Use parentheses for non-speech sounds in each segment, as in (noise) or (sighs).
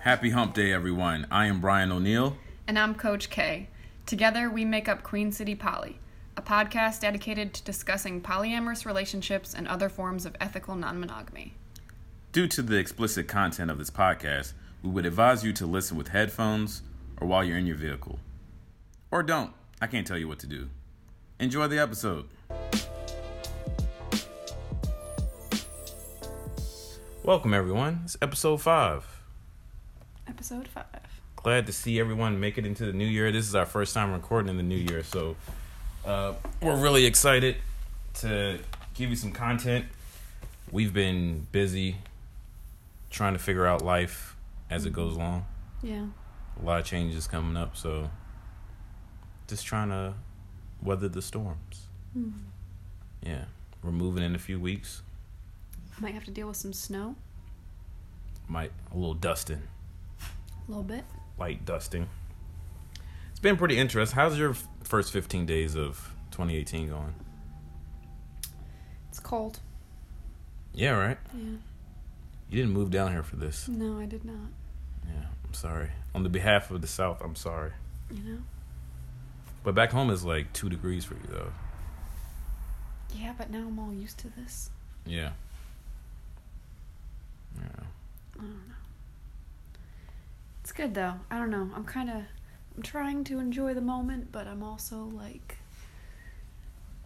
Happy Hump Day, everyone. I am Brian O'Neil. And I'm Coach Kay. Together, we make up Queen City Poly, a podcast dedicated to discussing polyamorous relationships and other forms of ethical non monogamy. Due to the explicit content of this podcast, we would advise you to listen with headphones or while you're in your vehicle. Or don't. I can't tell you what to do. Enjoy the episode. Welcome, everyone. It's episode five. Episode 5. glad to see everyone make it into the new year. This is our first time recording in the new year, so uh, we're really excited to give you some content. We've been busy trying to figure out life as it goes along. Yeah. A lot of changes coming up, so just trying to weather the storms. Hmm. Yeah, we're moving in a few weeks. Might have to deal with some snow Might a little dusting, a little bit. light dusting. It's been pretty interesting. How's your first 15 days of 2018 going? It's cold. Yeah, right. Yeah. You didn't move down here for this. No, I did not. Yeah, I'm sorry. On the behalf of the South, I'm sorry. You know? But back home is like two degrees for you, though. Yeah, but now I'm all used to this. Yeah. Yeah. I don't know. It's good though. I don't know. I'm kind of I'm trying to enjoy the moment, but I'm also like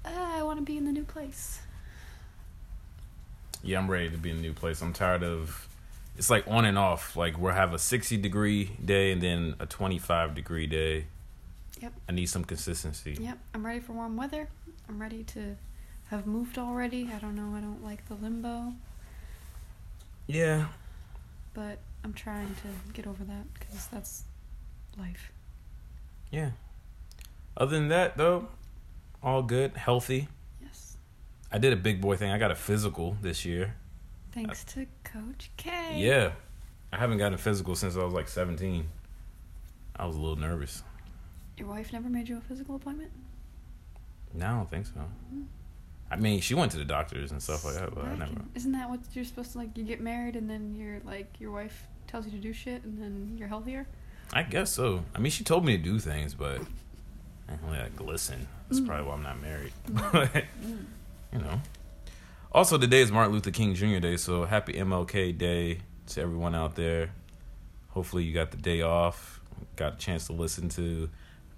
ah, I want to be in the new place. Yeah, I'm ready to be in a new place. I'm tired of. It's like on and off. Like we'll have a 60 degree day and then a 25 degree day. Yep. I need some consistency. Yep, I'm ready for warm weather. I'm ready to have moved already. I don't know. I don't like the limbo, Yeah. but I'm trying to get over that cuz that's life. Yeah. Other than that, though, all good, healthy. I did a big boy thing. I got a physical this year. Thanks to Coach Kay. Yeah. I haven't gotten a physical since I was like 17. I was a little nervous. Your wife never made you a physical appointment? No, I don't think so. Hmm. I mean, she went to the doctors and stuff like that, but I Right. never. Isn't that what you're supposed to like? You get married and then you're like your wife tells you to do shit and then you're healthier. I guess so. I mean, she told me to do things, but eh, I only like listen. That's mm. probably why I'm not married. But mm. (laughs) mm. You know. Also, today is Martin Luther King Jr. Day, so happy MLK Day to everyone out there. Hopefully, you got the day off, got a chance to listen to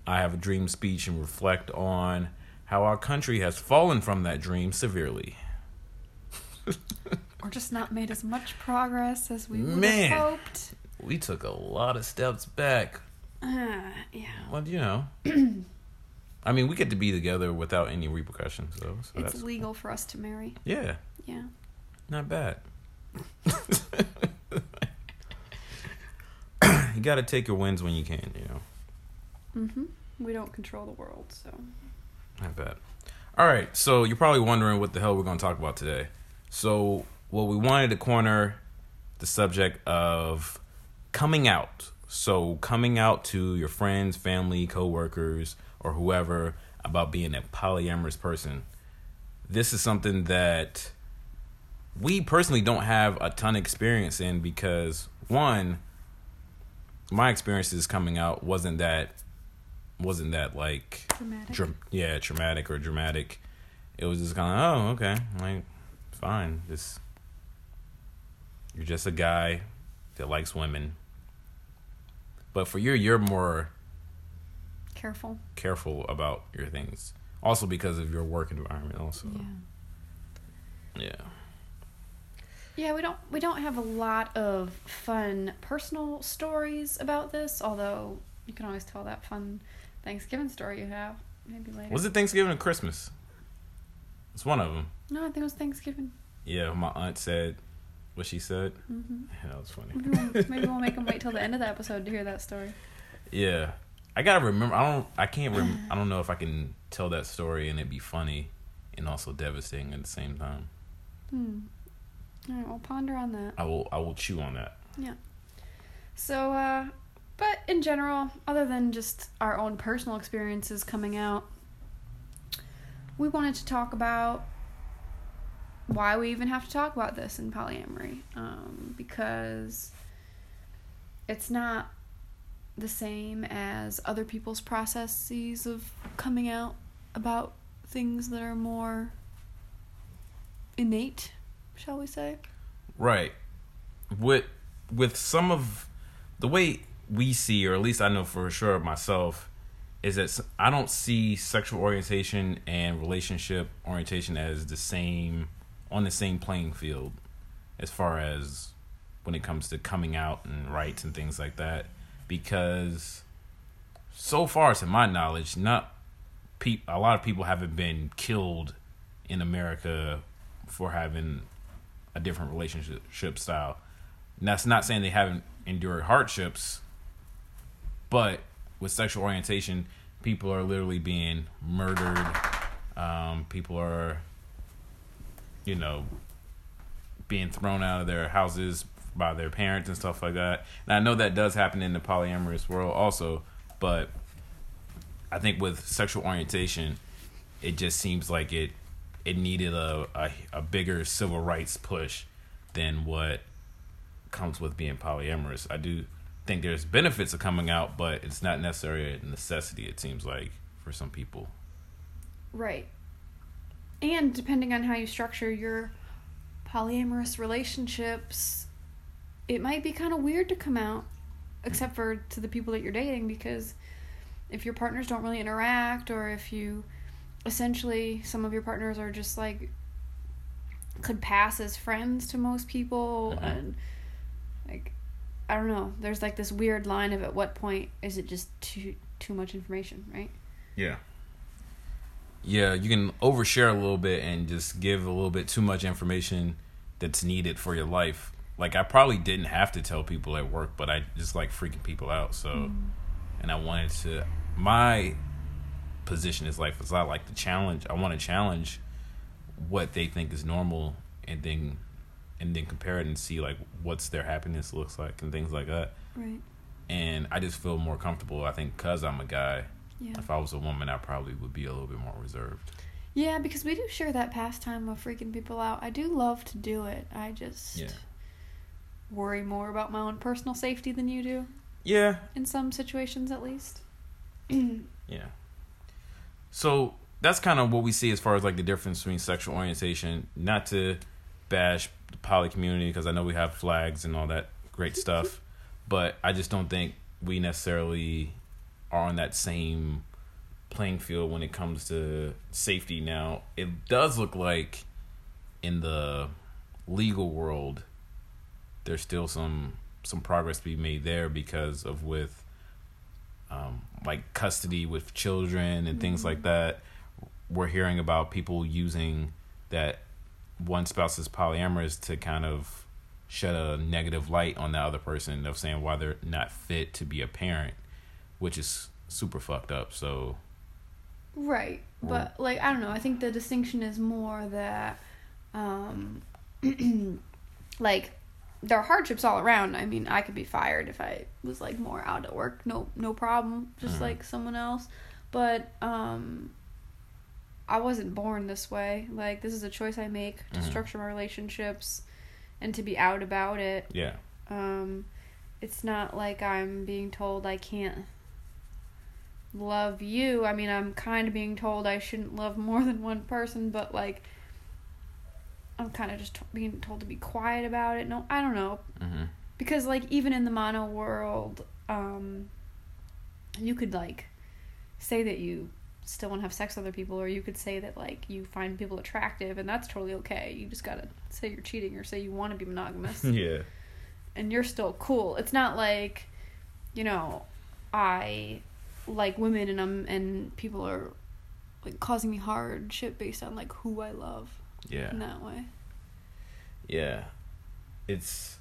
I Have a Dream speech and reflect on how our country has fallen from that dream severely. (laughs) Or just not made as much progress as we would Man. have hoped. We took a lot of steps back. Uh, yeah. Well, you know. (clears throat) I mean, we get to be together without any repercussions, though. So It's legal for us to marry. yeah, Yeah. not bad. (laughs) you got to take your wins when you can, you know. Mm-hmm. We don't control the world, so. Not bad. All right, so you're probably wondering what the hell we're going to talk about today. So, well, we wanted to corner the subject of coming out. So, coming out to your friends, family, coworkers, or whoever about being a polyamorous person. This is something that we personally don't have a ton of experience in because one, my experiences coming out wasn't that wasn't that like Dramatic. dra- yeah, traumatic or dramatic. It was just kind of, oh, okay, like, fine. This, you're just a guy that likes women. But for you, you're more Careful. careful about your things. Also because of your work environment. Also, Yeah. yeah. Yeah, we don't we don't have a lot of fun personal stories about this, although you can always tell that fun Thanksgiving story you have maybe later. Was it Thanksgiving or Christmas? It's one of them. No, I think it was Thanksgiving. Yeah, my aunt said what she said. hmm Yeah, that was funny. Maybe we'll, maybe we'll make (laughs) them wait till the end of the episode to hear that story. Yeah, I gotta remember. I don't. I can't. Rem- (sighs) I don't know if I can tell that story and it be funny and also devastating at the same time. Hmm. All right, we'll ponder on that. I will. I will chew on that. Yeah. So, uh, but in general, other than just our own personal experiences coming out, we wanted to talk about why we even have to talk about this in polyamory. Um, because it's not the same as other people's processes of coming out about things that are more innate, shall we say? Right. With with some of the way we see, or at least I know for sure myself, is that I don't see sexual orientation and relationship orientation as the same on the same playing field as far as when it comes to coming out and rights and things like that. Because so far, to my knowledge, not peop a lot of people haven't been killed in America for having a different relationship style. And that's not saying they haven't endured hardships, but with sexual orientation, people are literally being murdered. Um, people are, you know, being thrown out of their houses by their parents and stuff like that. And I know that does happen in the polyamorous world also, but I think with sexual orientation, it just seems like it it needed a, a a bigger civil rights push than what comes with being polyamorous. I do think there's benefits of coming out, but it's not necessarily a necessity. It seems like for some people. Right. And depending on how you structure your polyamorous relationships, it might be kind of weird to come out, except for to the people that you're dating, because if your partners don't really interact, or if you essentially, some of your partners are just like, could pass as friends to most people, Mhm. and like, I don't know. There's like this weird line of at what point is it just too too much information, right? Yeah. Yeah, you can overshare a little bit and just give a little bit too much information that's needed for your life. Like I probably didn't have to tell people at work, but I just like freaking people out. So, mm-hmm. and I wanted to. My position is like, it's not like the challenge. I want to challenge what they think is normal, and then and then compare it and see like what's their happiness looks like and things like that. Right. And I just feel more comfortable. I think because I'm a guy. Yeah. If I was a woman, I probably would be a little bit more reserved. Yeah, because we do share that pastime of freaking people out. I do love to do it. I just Yeah. Worry more about my own personal safety than you do, Yeah. in some situations at least. (clears throat) Yeah. So that's kind of what we see as far as like the difference between sexual orientation. Not to bash the poly community because I know we have flags and all that great stuff, (laughs) but I just don't think we necessarily are on that same playing field when it comes to safety. Now, it does look like in the legal world, there's still some some progress to be made there because of with um, like custody with children and things like that. We're hearing about people using that one spouse is polyamorous to kind of shed a negative light on the other person of saying why they're not fit to be a parent, which is super fucked up. So Right. But like I don't know, I think the distinction is more that um (clears throat) like there are hardships all around. I mean, I could be fired if I was like more out at work. No no problem, just Mhm. like someone else. But um I wasn't born this way. Like this is a choice I make to Mhm. structure my relationships and to be out about it. yeah, Um, it's not like I'm being told I can't love you. I mean, I'm kind of being told I shouldn't love more than one person, but like, I'm kind of just t- being told to be quiet about it. No, I don't know. hmm Because, like, even in the mono world, um, you could, like, say that you still want to have sex with other people, or you could say that, like, you find people attractive, and that's totally okay. You just gotta say you're cheating or say you want to be monogamous (laughs) yeah, and you're still cool. It's not like, you know, I like women and I'm and people are like causing me hardship based on like who I love yeah. in that way. yeah it's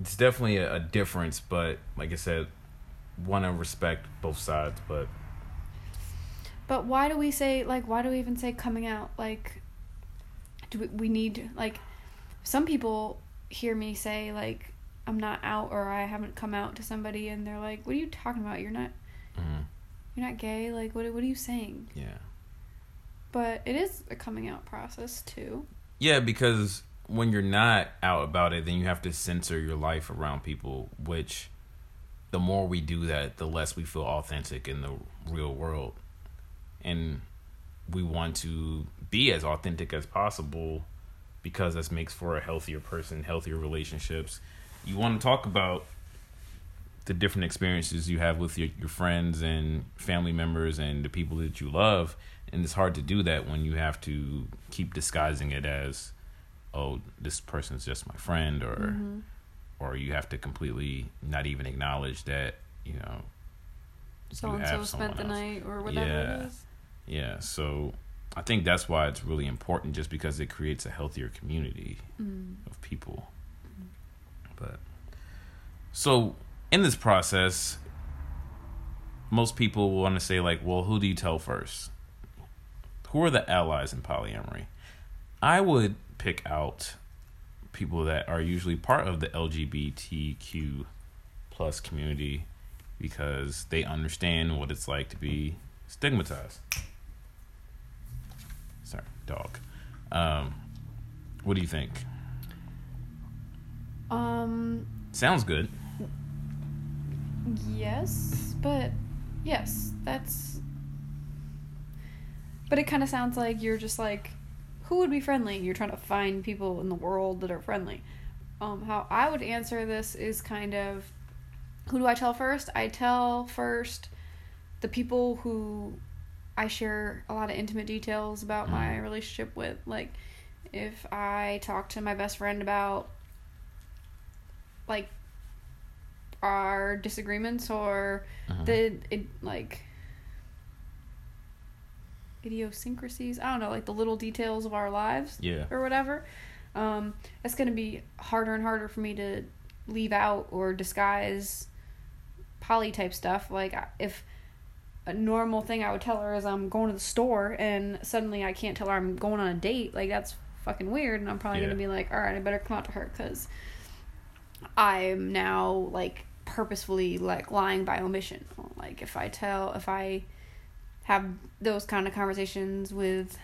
it's definitely a, a difference but like i said want to respect both sides but But why do we say like why do we even say coming out like do we, we need like some people hear me say like I'm not out or I haven't come out to somebody and they're like, "What are you talking about? You're not Mhm. you're not gay. Like what what are you saying?" Yeah. But it is a coming out process too. Yeah, because when you're not out about it, then you have to censor your life around people, which the more we do that, the less we feel authentic in the real world. And we want to be as authentic as possible because this makes for a healthier person, healthier relationships. You want to talk about the different experiences you have with your, your friends and family members and the people that you love. And it's hard to do that when you have to keep disguising it as, oh, this person's just my friend, or Mm-hmm. or you have to completely not even acknowledge that you know. So and so spent the else. night or whatever Yeah. it is. Yeah, so I think that's why it's really important, just because it creates a healthier community Mm. of people. But so in this process, most people want to say like, "Well, who do you tell first? Who are the allies in polyamory?" I would pick out people that are usually part of the LGBTQ plus community because they understand what it's like to be stigmatized. Sorry, dog. Um, what do you think? Um Sounds good. yes, but yes, that's But it kind of sounds like you're just like who would be friendly? You're trying to find people in the world that are friendly. Um how I would answer this is kind of who do I tell first? I tell first the people who I share a lot of intimate details about my relationship with. Like, if I talk to my best friend about, like, our disagreements or the, it, like, idiosyncrasies, I don't know, like the little details of our lives Yeah. or whatever, um, it's going to be harder and harder for me to leave out or disguise poly type stuff. Like if a normal thing I would tell her is I'm going to the store and suddenly I can't tell her I'm going on a date, like that's fucking weird. And I'm probably Yeah. going to be like, all right, I better come out to her because I'm now like purposefully like lying by omission. Like if I tell, if I have those kind of conversations with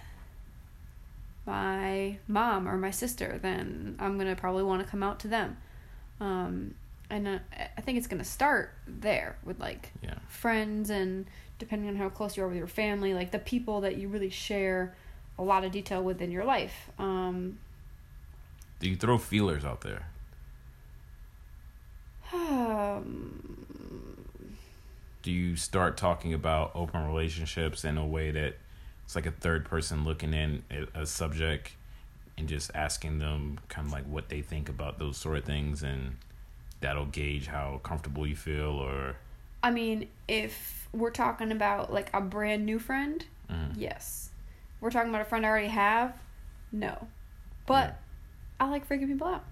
my mom or my sister, then I'm gonna probably want to come out to them. Um, and uh, I think it's gonna start there with like Yeah. friends and depending on how close you are with your family, like the people that you really share a lot of detail with in your life. Um, Do you throw feelers out there? um, Do you start talking about open relationships in a way that it's like a third person looking in at a subject and just asking them kind of like what they think about those sort of things and that'll gauge how comfortable you feel or I mean, if we're talking about like a brand new friend, Mhm. yes. We're talking about a friend I already have, no. But I like freaking people out.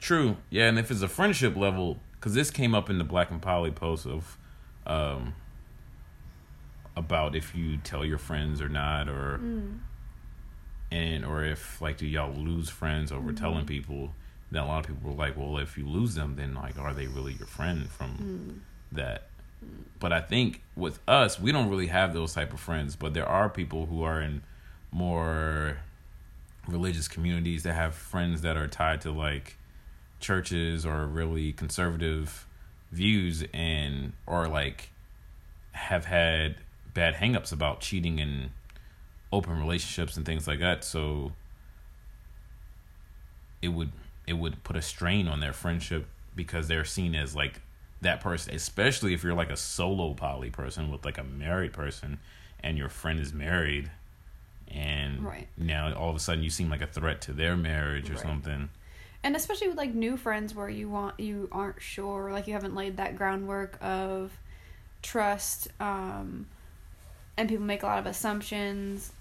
True. Yeah, and if it's a friendship level, because this came up in the Black and Poly post of, um, about if you tell your friends or not, or mm. and or if like do y'all lose friends over mm-hmm. telling people. Then a lot of people were like, well, if you lose them, then like, are they really your friend from mm. that? Mm. But I think with us, we don't really have those type of friends. But there are people who are in more religious communities that have friends that are tied to like churches or really conservative views and or like have had bad hangups about cheating and open relationships and things like that so it would it would put a strain on their friendship because they're seen as like that person especially if you're like a solo poly person with like a married person and your friend is married and Right. now all of a sudden you seem like a threat to their marriage or Right. something And especially with like new friends where you want you aren't sure, like you haven't laid that groundwork of trust, um, and people make a lot of assumptions.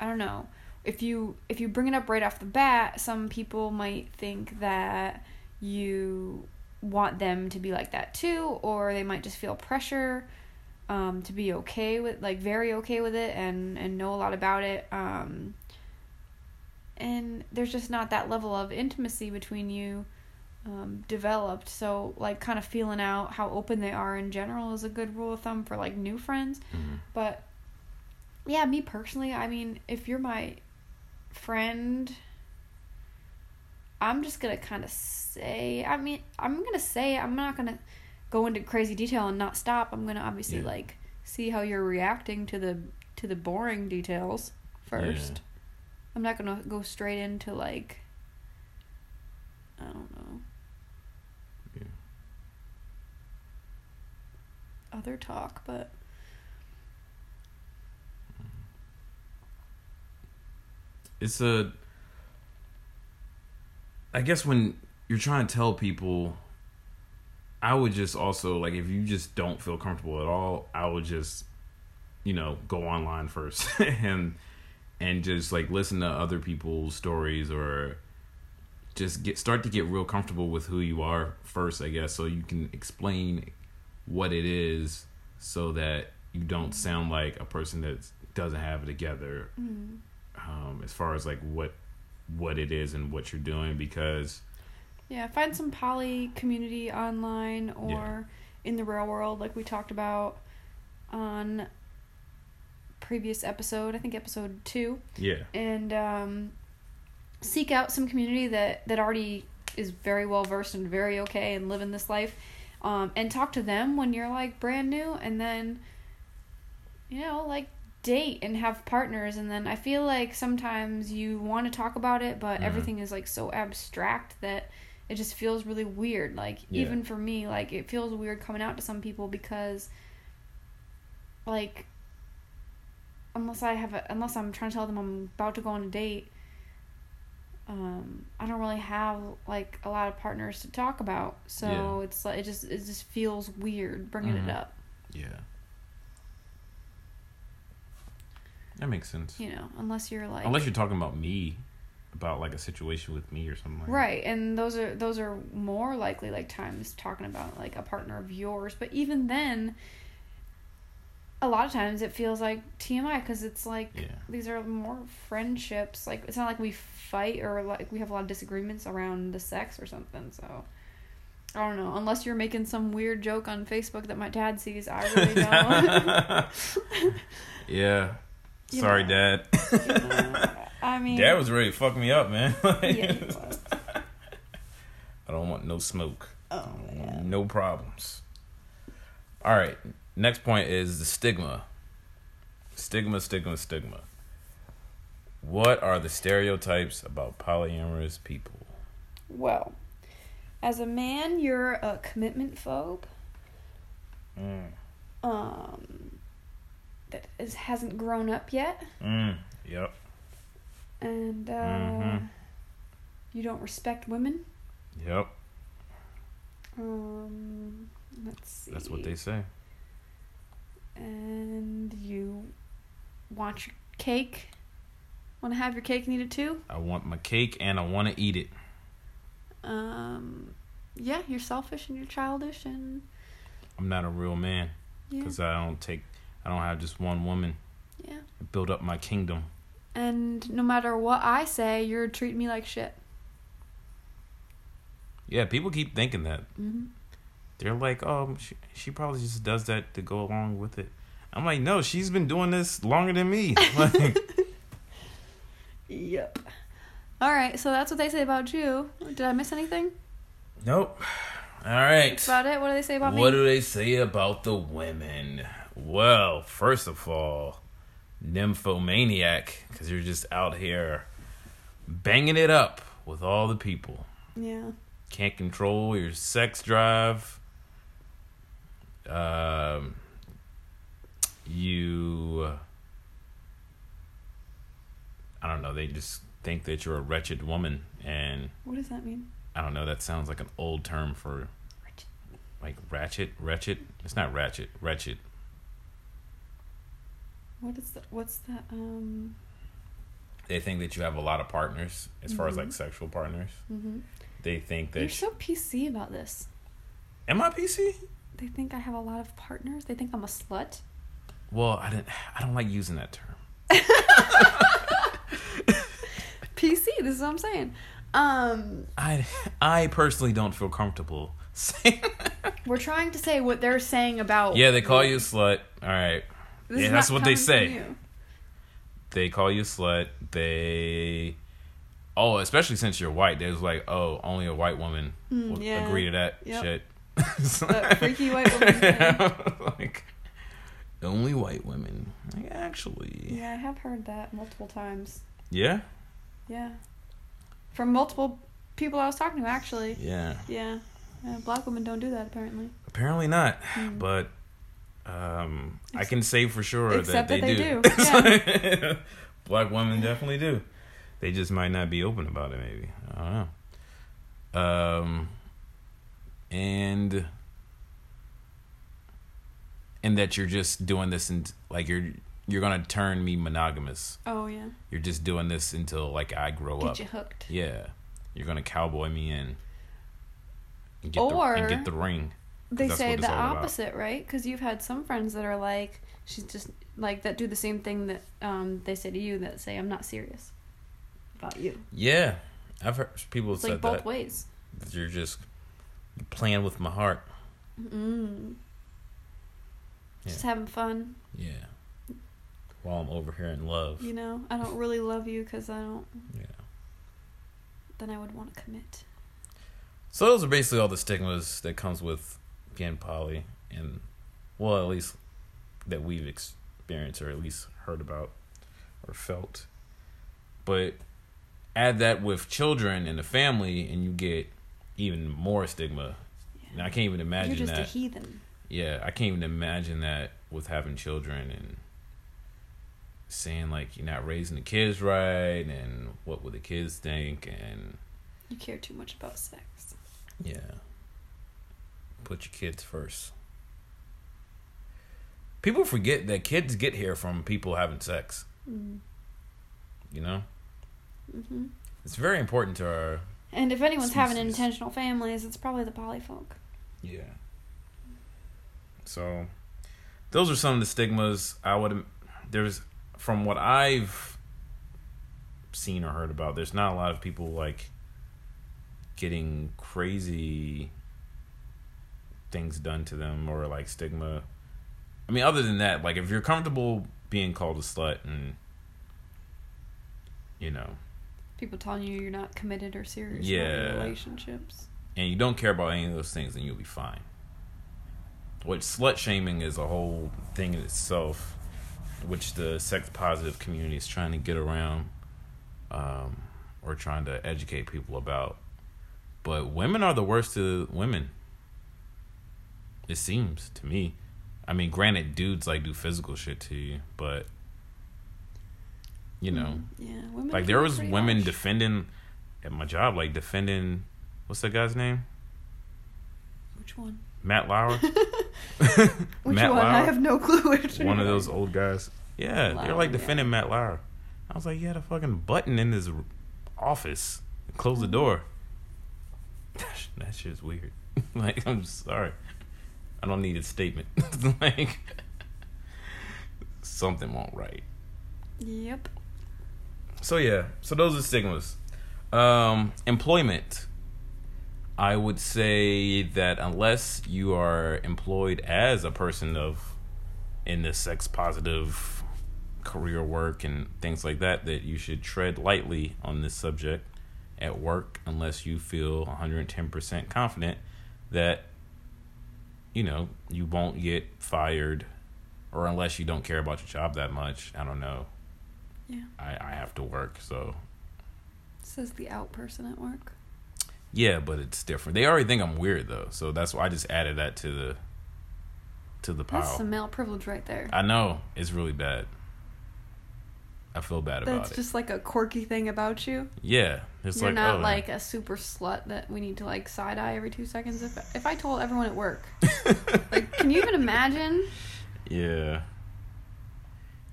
I don't know. If you if you bring it up right off the bat, some people might think that you want them to be like that too, or they might just feel pressure um, to be okay with like very okay with it and and know a lot about it. Um, and there's just not that level of intimacy between you um, developed. So like kind of feeling out how open they are in general is a good rule of thumb for like new friends. Mhm. But yeah, me personally, I mean, if you're my friend, I'm just gonna kind of say. I mean, I'm gonna say. I'm not gonna go into crazy detail and not stop. I'm gonna obviously Yeah. like see how you're reacting to the to the boring details first. Yeah. I'm not gonna go straight into like. I don't know. Yeah. Other talk, but it's a I guess when you're trying to tell people I would just also like if you just don't feel comfortable at all, I would just you know, go online first (laughs) and and just like listen to other people's stories or just get start to get real comfortable with who you are first, I guess, so you can explain what it is so that you don't sound like a person that doesn't have it together mm, um, as far as like what what it is and what you're doing because Yeah, find some poly community online or Yeah. in the real world, like we talked about on previous episode. I think episode two, yeah and um, seek out some community that that already is very well versed and very okay and living this life, um, and talk to them when you're like brand new, and then you know like date and have partners and then i feel like sometimes you want to talk about it but Mhm. everything is like so abstract that it just feels really weird like Yeah. even for me like it feels weird coming out to some people because like unless i have a unless i'm trying to tell them i'm about to go on a date um i don't really have like a lot of partners to talk about. So Yeah. it's like it just it just feels weird bringing Mhm. it up. Yeah. That makes sense. You know unless you're like unless you're talking about me about like a situation with me or something like right and those are those are more likely like times talking about like a partner of yours. But even then a lot of times it feels like tmi because it's like Yeah. these are more friendships like it's not like we fight or like we have a lot of disagreements around the sex or something so i don't know unless you're making some weird joke on facebook that my dad sees i really (laughs) don't yeah You sorry know. dad You know, (laughs) i mean dad was ready to fuck me up man (laughs) yeah, i don't want no smoke oh No problems. All right. Next point is the stigma. Stigma, stigma, stigma. What are the stereotypes about polyamorous people? Well, as a man, you're a commitment phobe. Mm. Um, that is, hasn't grown up yet, Mm. Yep. and uh, Mhm. you don't respect women. Yep. Um, let's see. That's what they say. And you want your cake. Want to have your cake and eat it too? I want my cake and I want to eat it. Um, yeah, you're selfish and you're childish and I'm not a real man yeah, because I don't take, I don't have just one woman. yeah. I build up my kingdom. And no matter what I say, you're treating me like shit. Yeah, people keep thinking that. Mm-hmm. They're like, oh, she, she probably just does that to go along with it. I'm like, no, she's been doing this longer than me. (laughs) Like, Yep. All right, so that's what they say about you. Did I miss anything? nope. All right. That's about it. What do they say about What me? do they say about the women? Well, first of all, nymphomaniac, because you're just out here banging it up with all the people. yeah. Can't control your sex drive. Um, you, I don't know. They just think that you're a wretched woman, and What does that mean? I don't know. That sounds like an old term for like ratchet, wretched. It's not ratchet, wretched. What is the, what's that? Um. They think that you have a lot of partners, as far as like sexual partners. Mm-hmm. They think that. You're so PC about this. Am I PC? They think I have a lot of partners. They think I'm a slut. Well, I didn't. I don't like using that term. (laughs) PC. This is what I'm saying. Um, I I personally don't feel comfortable (laughs) saying. we're trying to say what they're saying about. yeah, they call you a slut. All right. This yeah, that's what they say. They call you a slut. They. Oh, especially since you're white, they was like, oh, only a white woman will Mm, yeah. agree to that Yep. shit. That freaky white woman (laughs) (laughs) like, only white women. Like, actually, Yeah, I have heard that multiple times. yeah, Yeah, from multiple people I was talking to. Actually, yeah. yeah, yeah black women don't do that apparently. Apparently not, Hmm. but um, I can say for sure Except that they, that they do. (laughs) Black women definitely do. They just might not be open about it. Maybe I don't know. Um, and and that you're just doing this and like you're you're gonna turn me monogamous. Oh yeah, You're just doing this until like I grow get up. Get you hooked. Yeah, you're gonna cowboy me in. And get Or- the, and get the ring. They say the all about. opposite, right? Because you've had some friends that are like, she's just like that do the same thing that um they say to you that say I'm not serious about you. Yeah, I've heard people It's said like both that. ways. You're just playing with my heart. Mm. Just having fun, Yeah. While I'm over here in love. you know. I don't really love you because I don't. Yeah. Then I would want to commit. So those are basically all the stigmas that comes with being poly, and well, at least that we've experienced or at least heard about or felt. But add that with children and the family, and you get even more stigma. And I can't even imagine You're just that. a heathen. yeah, I can't even imagine that with having children and saying like you're not raising the kids right and what would the kids think and You care too much about sex. yeah. Put your kids first. People forget that kids get here from people having sex, Mm. you know? hmm It's very important to our And if anyone's having intentional families, it's probably the polyfolk. Yeah. So, those are some of the stigmas I would. There's from what I've seen or heard about. There's not a lot of people like getting crazy things done to them or like stigma. I mean, other than that, like if you're comfortable being called a slut and you know People telling you you're not committed or serious Yeah. relationships. and you don't care about any of those things, then you'll be fine. What slut shaming is a whole thing in itself, which the sex positive community is trying to get around, um, or trying to educate people about. But women are the worst to women. It seems to me. I mean, granted, dudes like do physical shit to you, but you know, Mm, yeah, women like there was women harsh. defending at my job, like defending what's that guy's name? Which one? Matt Lauer. (laughs) (laughs) Which Matt one? I have no clue. Which one of those old guys. Yeah, they're Lauer, like yeah. defending Matt Lauer. I was like, he had a fucking button in his office. Close the door. (sighs) that shit's weird. (laughs) like, I'm sorry. I don't need a statement. like, something won't right. Yep. So yeah, so those are stigmas. Um, employment. I would say that unless you are employed as a person of in the sex positive career work and things like that, that you should tread lightly on this subject at work unless you feel 110% confident that you know you won't get fired or unless you don't care about your job that much. I don't know. Yeah. I, I have to work, so Says the out person at work. yeah, but it's different. They already think I'm weird though, so that's why I just added that to the to the pile. That's some male privilege right there. I know it's really bad. I feel bad about That's it. just like a quirky thing about you. yeah, it's You're like not oh, like a super slut that we need to like side eye every two seconds. If if I told everyone at work, (laughs) like, can you even imagine? yeah,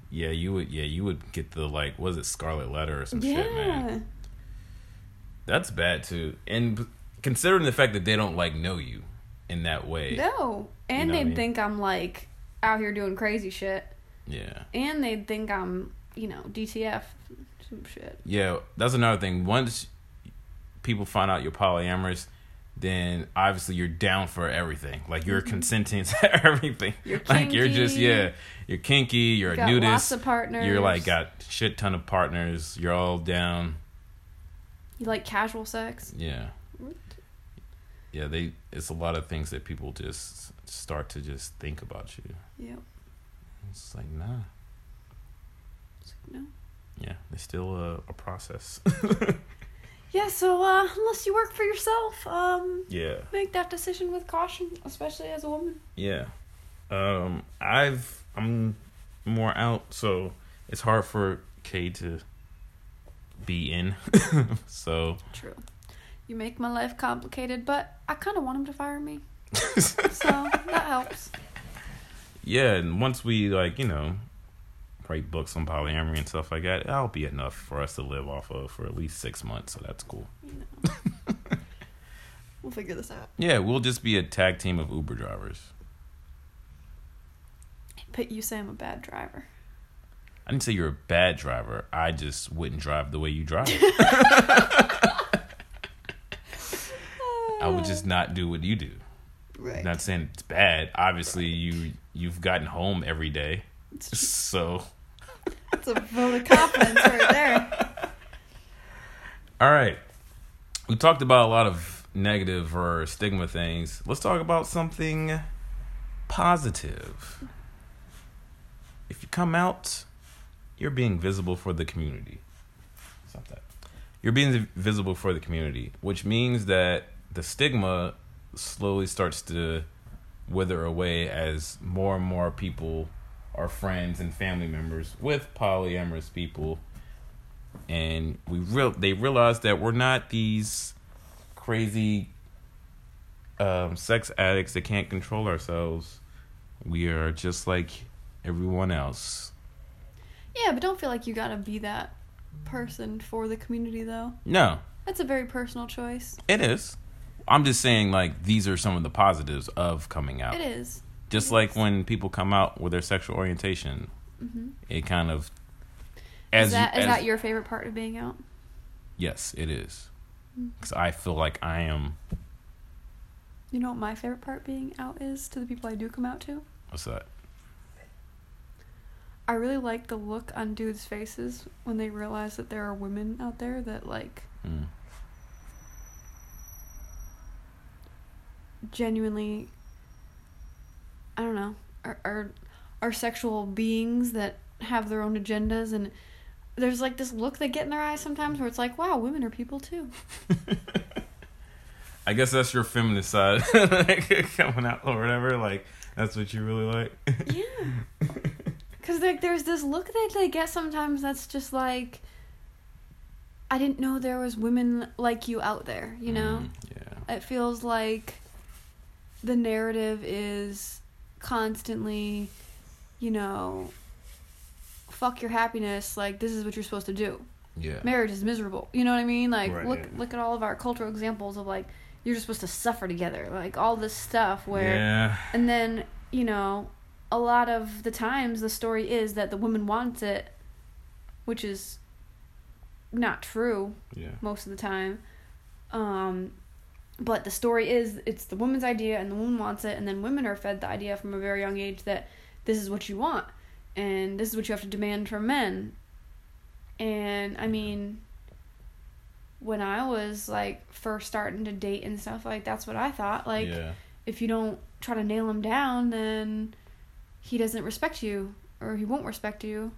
yeah. You would yeah you would get the like was it Scarlet Letter or some shit, man. Yeah. That's bad too, and considering the fact that they don't like know you in that way. No. And know they'd mean? think I'm like out here doing crazy shit. yeah, And they'd think I'm you know, DTF, some shit. Yeah, that's another thing. Once people find out you're polyamorous, then obviously you're down for everything. Like you're consenting to (laughs) everything. Mm-hmm. You're like you're just yeah, you're kinky. You're Got a nudist. lots of partners. You're like got shit ton of partners. You're all down. You like casual sex? Yeah, yeah. They it's a lot of things that people just start to just think about you. Yep. It's like nah. It's like, no. Yeah, it's still a, a process. (laughs) Yeah, so uh, unless you work for yourself, um, yeah. make that decision with caution, especially as a woman. Yeah. Um I've I'm more out, so it's hard for Kay to be in. (laughs) so True. You make my life complicated, but I kind of want him to fire me. (laughs) so that helps. yeah, and once we like, you know, write books on polyamory and stuff like that, that'll be enough for us to live off of for at least six months, so that's cool. You know. (laughs) we'll figure this out. Yeah, we'll just be a tag team of Uber drivers. But you say I'm a bad driver. I didn't say you're a bad driver. I just wouldn't drive the way you drive. (laughs) I would just not do what you do. Right. Not saying it's bad. Obviously, you you've gotten home every day, (laughs) so That's a vote of confidence right there. all right. We talked about a lot of negative or stigma things. Let's talk about something positive. If you come out, you're being visible for the community. That. You're being visible for the community, which means that the stigma slowly starts to wither away as more and more people are friends and family members with polyamorous people and we real they realize that we're not these crazy um, sex addicts that can't control ourselves. We are just like everyone else. Yeah, but don't feel like you gotta be that person for the community, though. No, That's a very personal choice. it is. I'm just saying, like these are some of the positives of coming out. It is. Just like when people come out with their sexual orientation, Mhm. it kind of. Is that is as- that your favorite part of being out? Yes, it is. Mm. Because I feel like I am. You know what my favorite part being out is to the people I do come out to? What's that? I really like the look on dudes' faces when they realize that there are women out there that like Mm. genuinely I don't know, are are are sexual beings that have their own agendas and there's like this look they get in their eyes sometimes where it's like, wow, women are people too. (laughs) I guess that's your feminist side (laughs) coming out or whatever. Like that's what you really like. Yeah. (laughs) Because like, there's this look that they get sometimes that's just like, I didn't know there was women like you out there, you know? Mm, yeah. It feels like the narrative is constantly, you know, fuck your happiness, like, this is what you're supposed to do. Yeah. Marriage is miserable. You know what I mean? Like, Right, look, yeah. look at all of our cultural examples of like, you're just supposed to suffer together. Like, all this stuff where. Yeah. And then, you know, a lot of the times the story is that the woman wants it, which is not true Yeah. most of the time. Um, but the story is it's the woman's idea and the woman wants it, and then women are fed the idea from a very young age that this is what you want and this is what you have to demand from men. And I mean, when I was like first starting to date and stuff, like that's what I thought. Like, yeah. if you don't try to nail him down, then he doesn't respect you or he won't respect you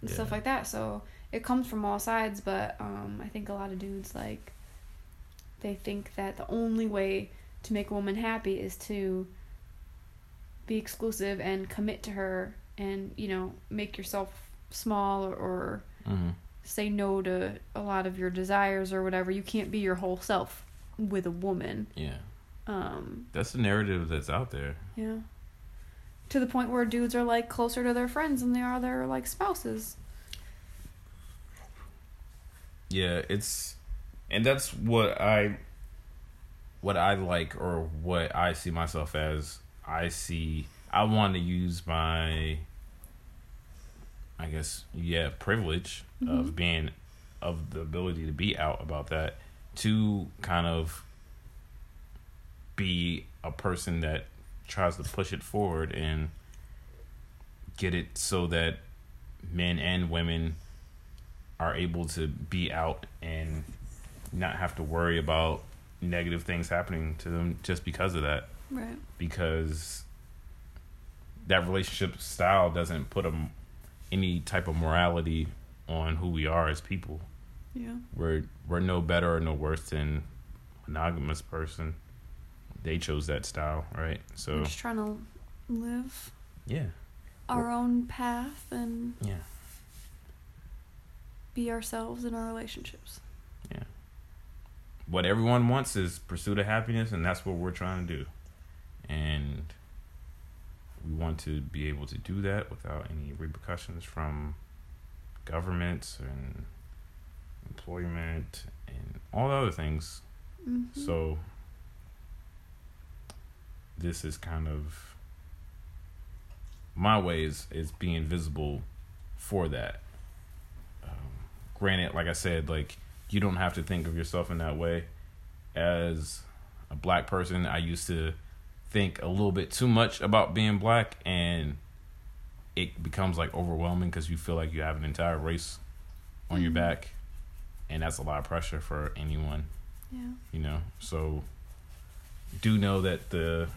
and stuff like that. So it comes from all sides, but um, I think a lot of dudes like they think that the only way to make a woman happy is to be exclusive and commit to her and you know make yourself small or, or hmm say no to a lot of your desires or whatever. You can't be your whole self with a woman. Yeah. Um, That's the narrative that's out there. yeah. To the point where dudes are like closer to their friends than they are their like spouses. Yeah, it's and that's what I what I like or what I see myself as. I see I want to use my I guess, yeah, privilege of mm-hmm. being, of the ability to be out about that, to kind of be a person that tries to push it forward and get it so that men and women are able to be out and not have to worry about negative things happening to them just because of that Right. because that relationship style doesn't put a, any type of morality on who we are as people. Yeah. We're we're no better or no worse than monogamous person. They chose that style, right? So We're just trying to live yeah, our own path and yeah, be ourselves in our relationships. What everyone wants is pursuit of happiness, and that's what we're trying to do. And we want to be able to do that without any repercussions from governments and employment and all the other things. Mhm. So this is kind of my way is, is being visible for that. Um, granted, like I said, like you don't have to think of yourself in that way. As a black person, I used to think a little bit too much about being black, and it becomes like overwhelming because you feel like you have an entire race on your Mhm. back, and that's a lot of pressure for anyone yeah. you know so do know that the,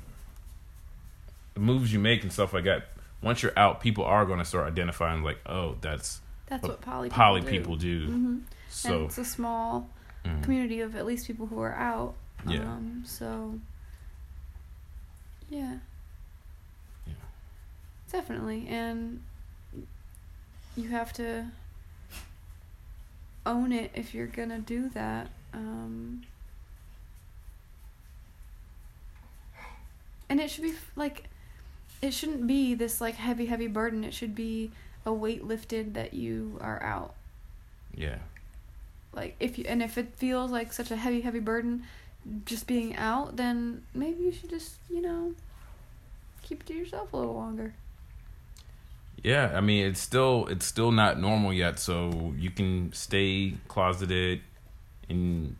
the moves you make and stuff like that once you're out people are going to start identifying like oh that's That's What what poly poly people do. people do hmm And it's a small mm, community of at least people who are out. Yeah. Um, so, yeah. Yeah. Definitely. And you have to own it if you're going to do that. Um, and it should be like, it shouldn't be this like heavy, heavy burden. It should be a weight lifted that you are out yeah like if you and if it feels like such a heavy heavy burden just being out then maybe you should just you know keep it to yourself a little longer. Yeah i mean it's still it's still not normal yet so you can stay closeted and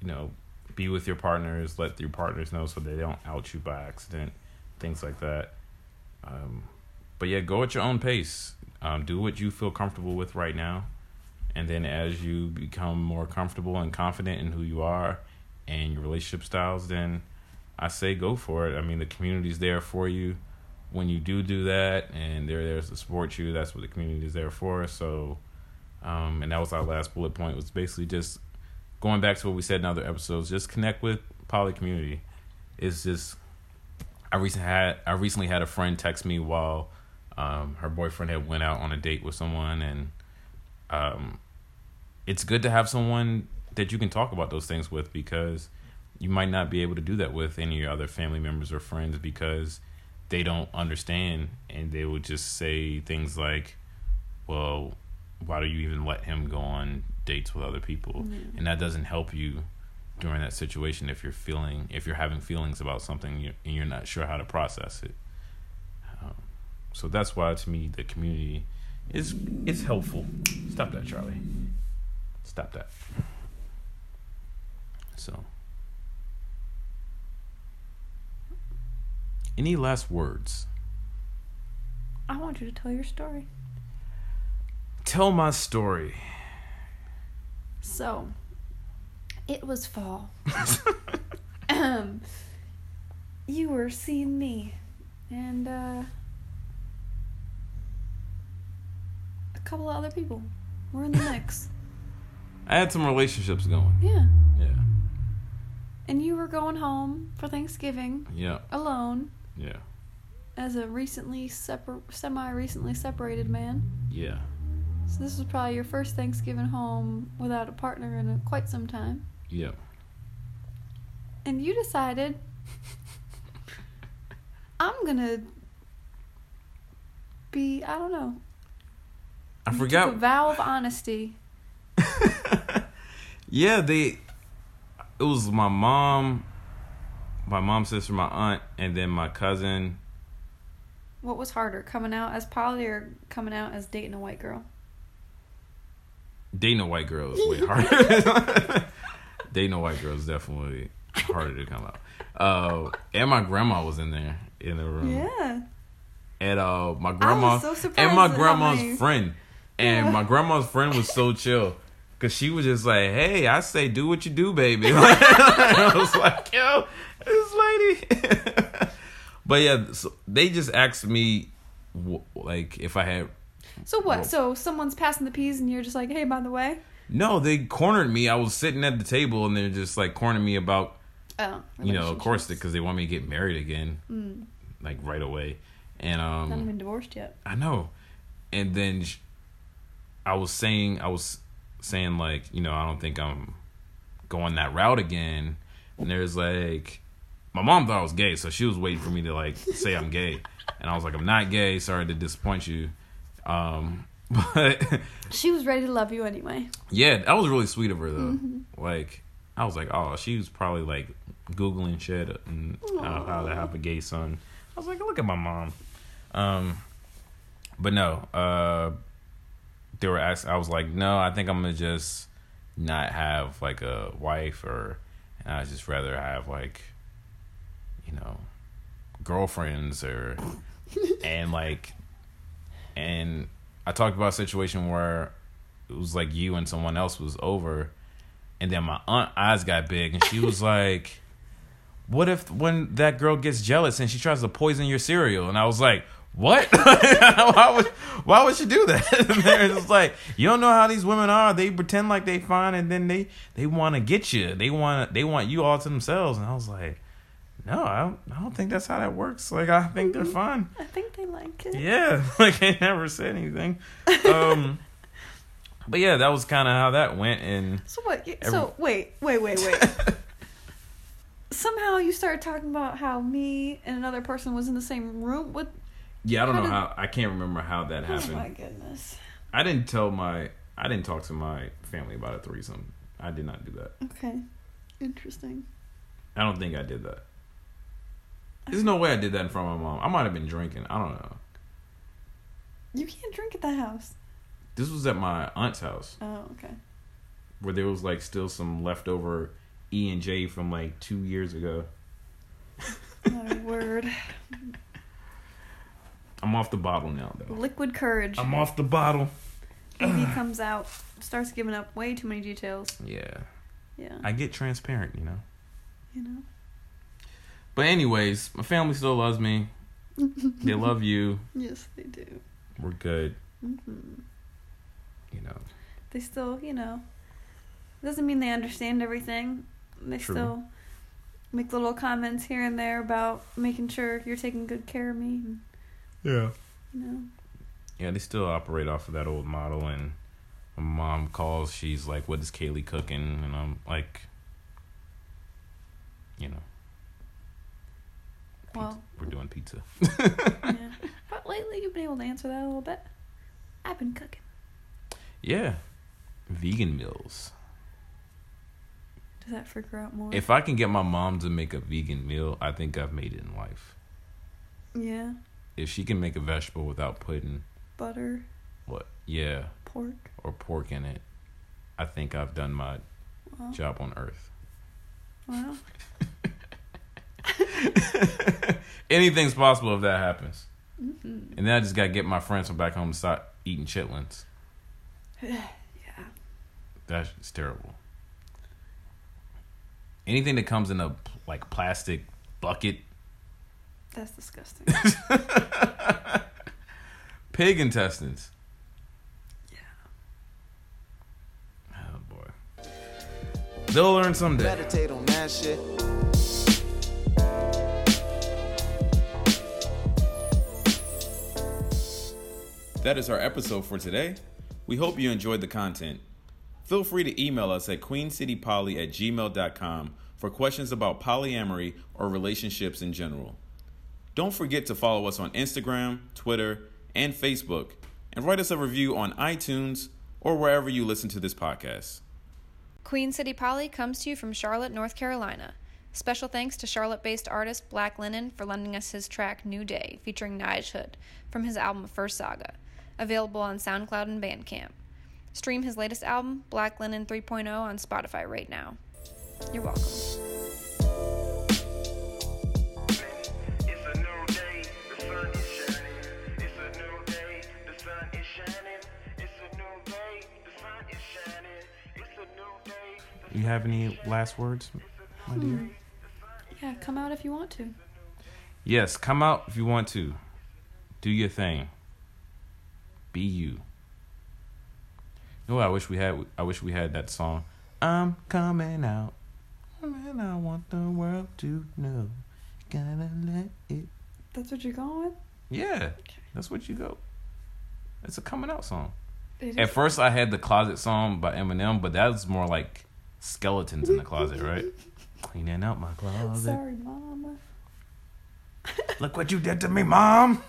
you know be with your partners let your partners know so they don't out you by accident things like that. Um, but yeah go at your own pace. Um, do what you feel comfortable with right now and then as you become more comfortable and confident in who you are and your relationship styles then i say go for it. I mean the community's there for you. When you do do that and they're there to support you that's what the community is there for. So um, and that was our last bullet point was basically just going back to what we said in other episodes just connect with poly community. It's just i recently had i recently had a friend text me while um, her boyfriend had went out on a date with someone and um, it's good to have someone that you can talk about those things with because you might not be able to do that with any of your other family members or friends because they don't understand and they would just say things like well why do you even let him go on dates with other people Yeah. and that doesn't help you during that situation if you're feeling if you're having feelings about something and you're not sure how to process it um, so that's why to me the community is is helpful. Stop that charlie. Stop that. So. Any last words? I want you to tell your story. Tell my story. So it was fall. (laughs) Um you were seeing me and uh a couple of other people. We're in the mix. (laughs) I had some relationships going. Yeah. Yeah. And you were going home for thanksgiving yeah. alone. Yeah. As a recently separ- semi recently separated man. yeah. So this was probably your first Thanksgiving home without a partner in a, quite some time. yeah. And you decided (laughs) I'm gonna be I don't know. I you forgot Took a vow of honesty. (laughs) Yeah, they. It was my mom, my mom's sister, my aunt, and then my cousin, What was harder, coming out as poly or coming out as dating a white girl? Dating a white girl is way (laughs) harder. (laughs) Dating a white girl is definitely harder to come out. Uh, and my grandma was in there in the room. Yeah. And uh, my grandma so surprised and my grandma's friend, and my grandma's friend was so chill. Cause she was just like, "Hey, I say, do what you do, baby." (laughs) I was like, "Yo, this lady." (laughs) but yeah, so they just asked me, like, if I had So what? Well- so someone's passing the peas and you're just like, hey, by the way. no. They cornered me. I was sitting at the table, and they're just like cornering me about Oh. you know, of course, because they want me to get married again, like right away. And um, Not even divorced yet. I know. And then sh- I was saying, I was saying like, you know, I don't think I'm going that route again. And there's like, my mom thought I was gay, so she was waiting for me to like say I'm gay, and I was like, I'm not gay. Sorry to disappoint you. Um, (laughs) but She was ready to love you anyway. yeah, that was really sweet of her though. Like, I was like, oh, she was probably like googling shit and uh, how to have a gay son. I was like, look at my mom. Um, but no, uh, they were asking. I was like, no, I think I'm gonna just not have like a wife, or and I just rather have like, you know, girlfriends or (laughs) and like, and I talked about a situation where it was like you and someone else was over, and then my aunt eyes got big, and she was (laughs) like, "What if when that girl gets jealous and she tries to poison your cereal?" And I was like, "What? (laughs) why would why would she do that?" and (laughs) they're just like, "You don't know how these women are. They pretend like they fine, and then they they want to get you. They want they want you all to themselves." And I was like. No, I don't, I don't think that's how that works. Like, I think they're fine. I think they like it. Yeah, (laughs) like I never said anything. Um, but yeah, that was kind of how that went, and So what? you- Every- so wait, wait, wait, wait. Somehow you started talking about how me and another person was in the same room. What? Yeah, I don't How know did- how I can't remember how that happened. Oh my goodness. I didn't tell my I didn't talk to my family about a threesome. I did not do that. Okay. Interesting. I don't think I did that. There's no way I did that in front of my mom. I might have been drinking. I don't know. You can't drink at the house. This was at my aunt's house Oh, okay. where there was like still some leftover E and J from like two years ago. My word. (laughs) I'm off the bottle now though. Liquid courage. I'm off the bottle. He comes out, starts giving up way too many details. Yeah. Yeah. I get transparent, you know. you know. But anyways, my family still loves me. (laughs) they love you. Yes, they do. We're good. hmm You know. They still, you know, doesn't mean they understand everything. They True. still make little comments here and there about making sure you're taking good care of me. And, Yeah. you know, Yeah, they still operate off of that old model. And my mom calls. She's like, "What is Kaylee cooking?" And I'm like, you know, well, we're doing pizza. (laughs) yeah. But lately you've been able to answer that a little bit. I've been cooking. Yeah, vegan meals. Does that freak her out more? If I can get my mom to make a vegan meal, I think I've made it in life. yeah, If she can make a vegetable without putting butter, what, yeah, pork. or pork in it, I think I've done my Well, job on Earth. well, (laughs) Anything's possible if that happens. mhm. And then I just gotta get my friends from back home to start eating chitlins. (sighs) yeah. That's terrible. Anything that comes in a like plastic bucket, That's disgusting. (laughs) pig intestines. Yeah. Oh boy. They'll learn someday. Meditate on that shit. That is our episode for today. We hope you enjoyed the content. Feel free to email us at queencitypoly at gmail.com for questions about polyamory or relationships in general. Don't forget to follow us on Instagram, Twitter, and Facebook, and write us a review on iTunes or wherever you listen to this podcast. Queen City Poly comes to you from Charlotte, North Carolina. Special thanks to Charlotte based artist Black Linen for lending us his track New Day, featuring Nige Hood, from his album First Saga, available on SoundCloud and Bandcamp. Stream his latest album, Black Linen 3.0, on Spotify right now. You're welcome. You have any last words, my hmm. dear? Yeah, come out if you want to. Yes, come out if you want to. Do your thing. Be you. You know what I wish we had? I wish we had that song. I'm coming out. And I want the world to know. Gotta let it. That's what you're going with? Yeah, that's what you go. It's a coming out song. At first, I had the closet song by Eminem, but that was more like skeletons in the closet, right? Cleaning out my closet. Sorry, mama. Look what you did to me, mom.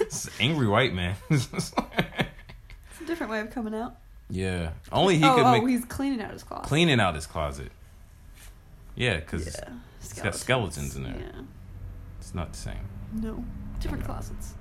it's angry white man. It's a different way of coming out. yeah, only he oh, could oh, make he's cleaning out his closet. cleaning out his closet. Yeah, because Yeah. it's got skeletons in there. Yeah. it's not the same. No. Different closets.